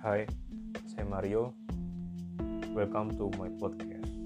Hai, saya Mario. Welcome to my podcast.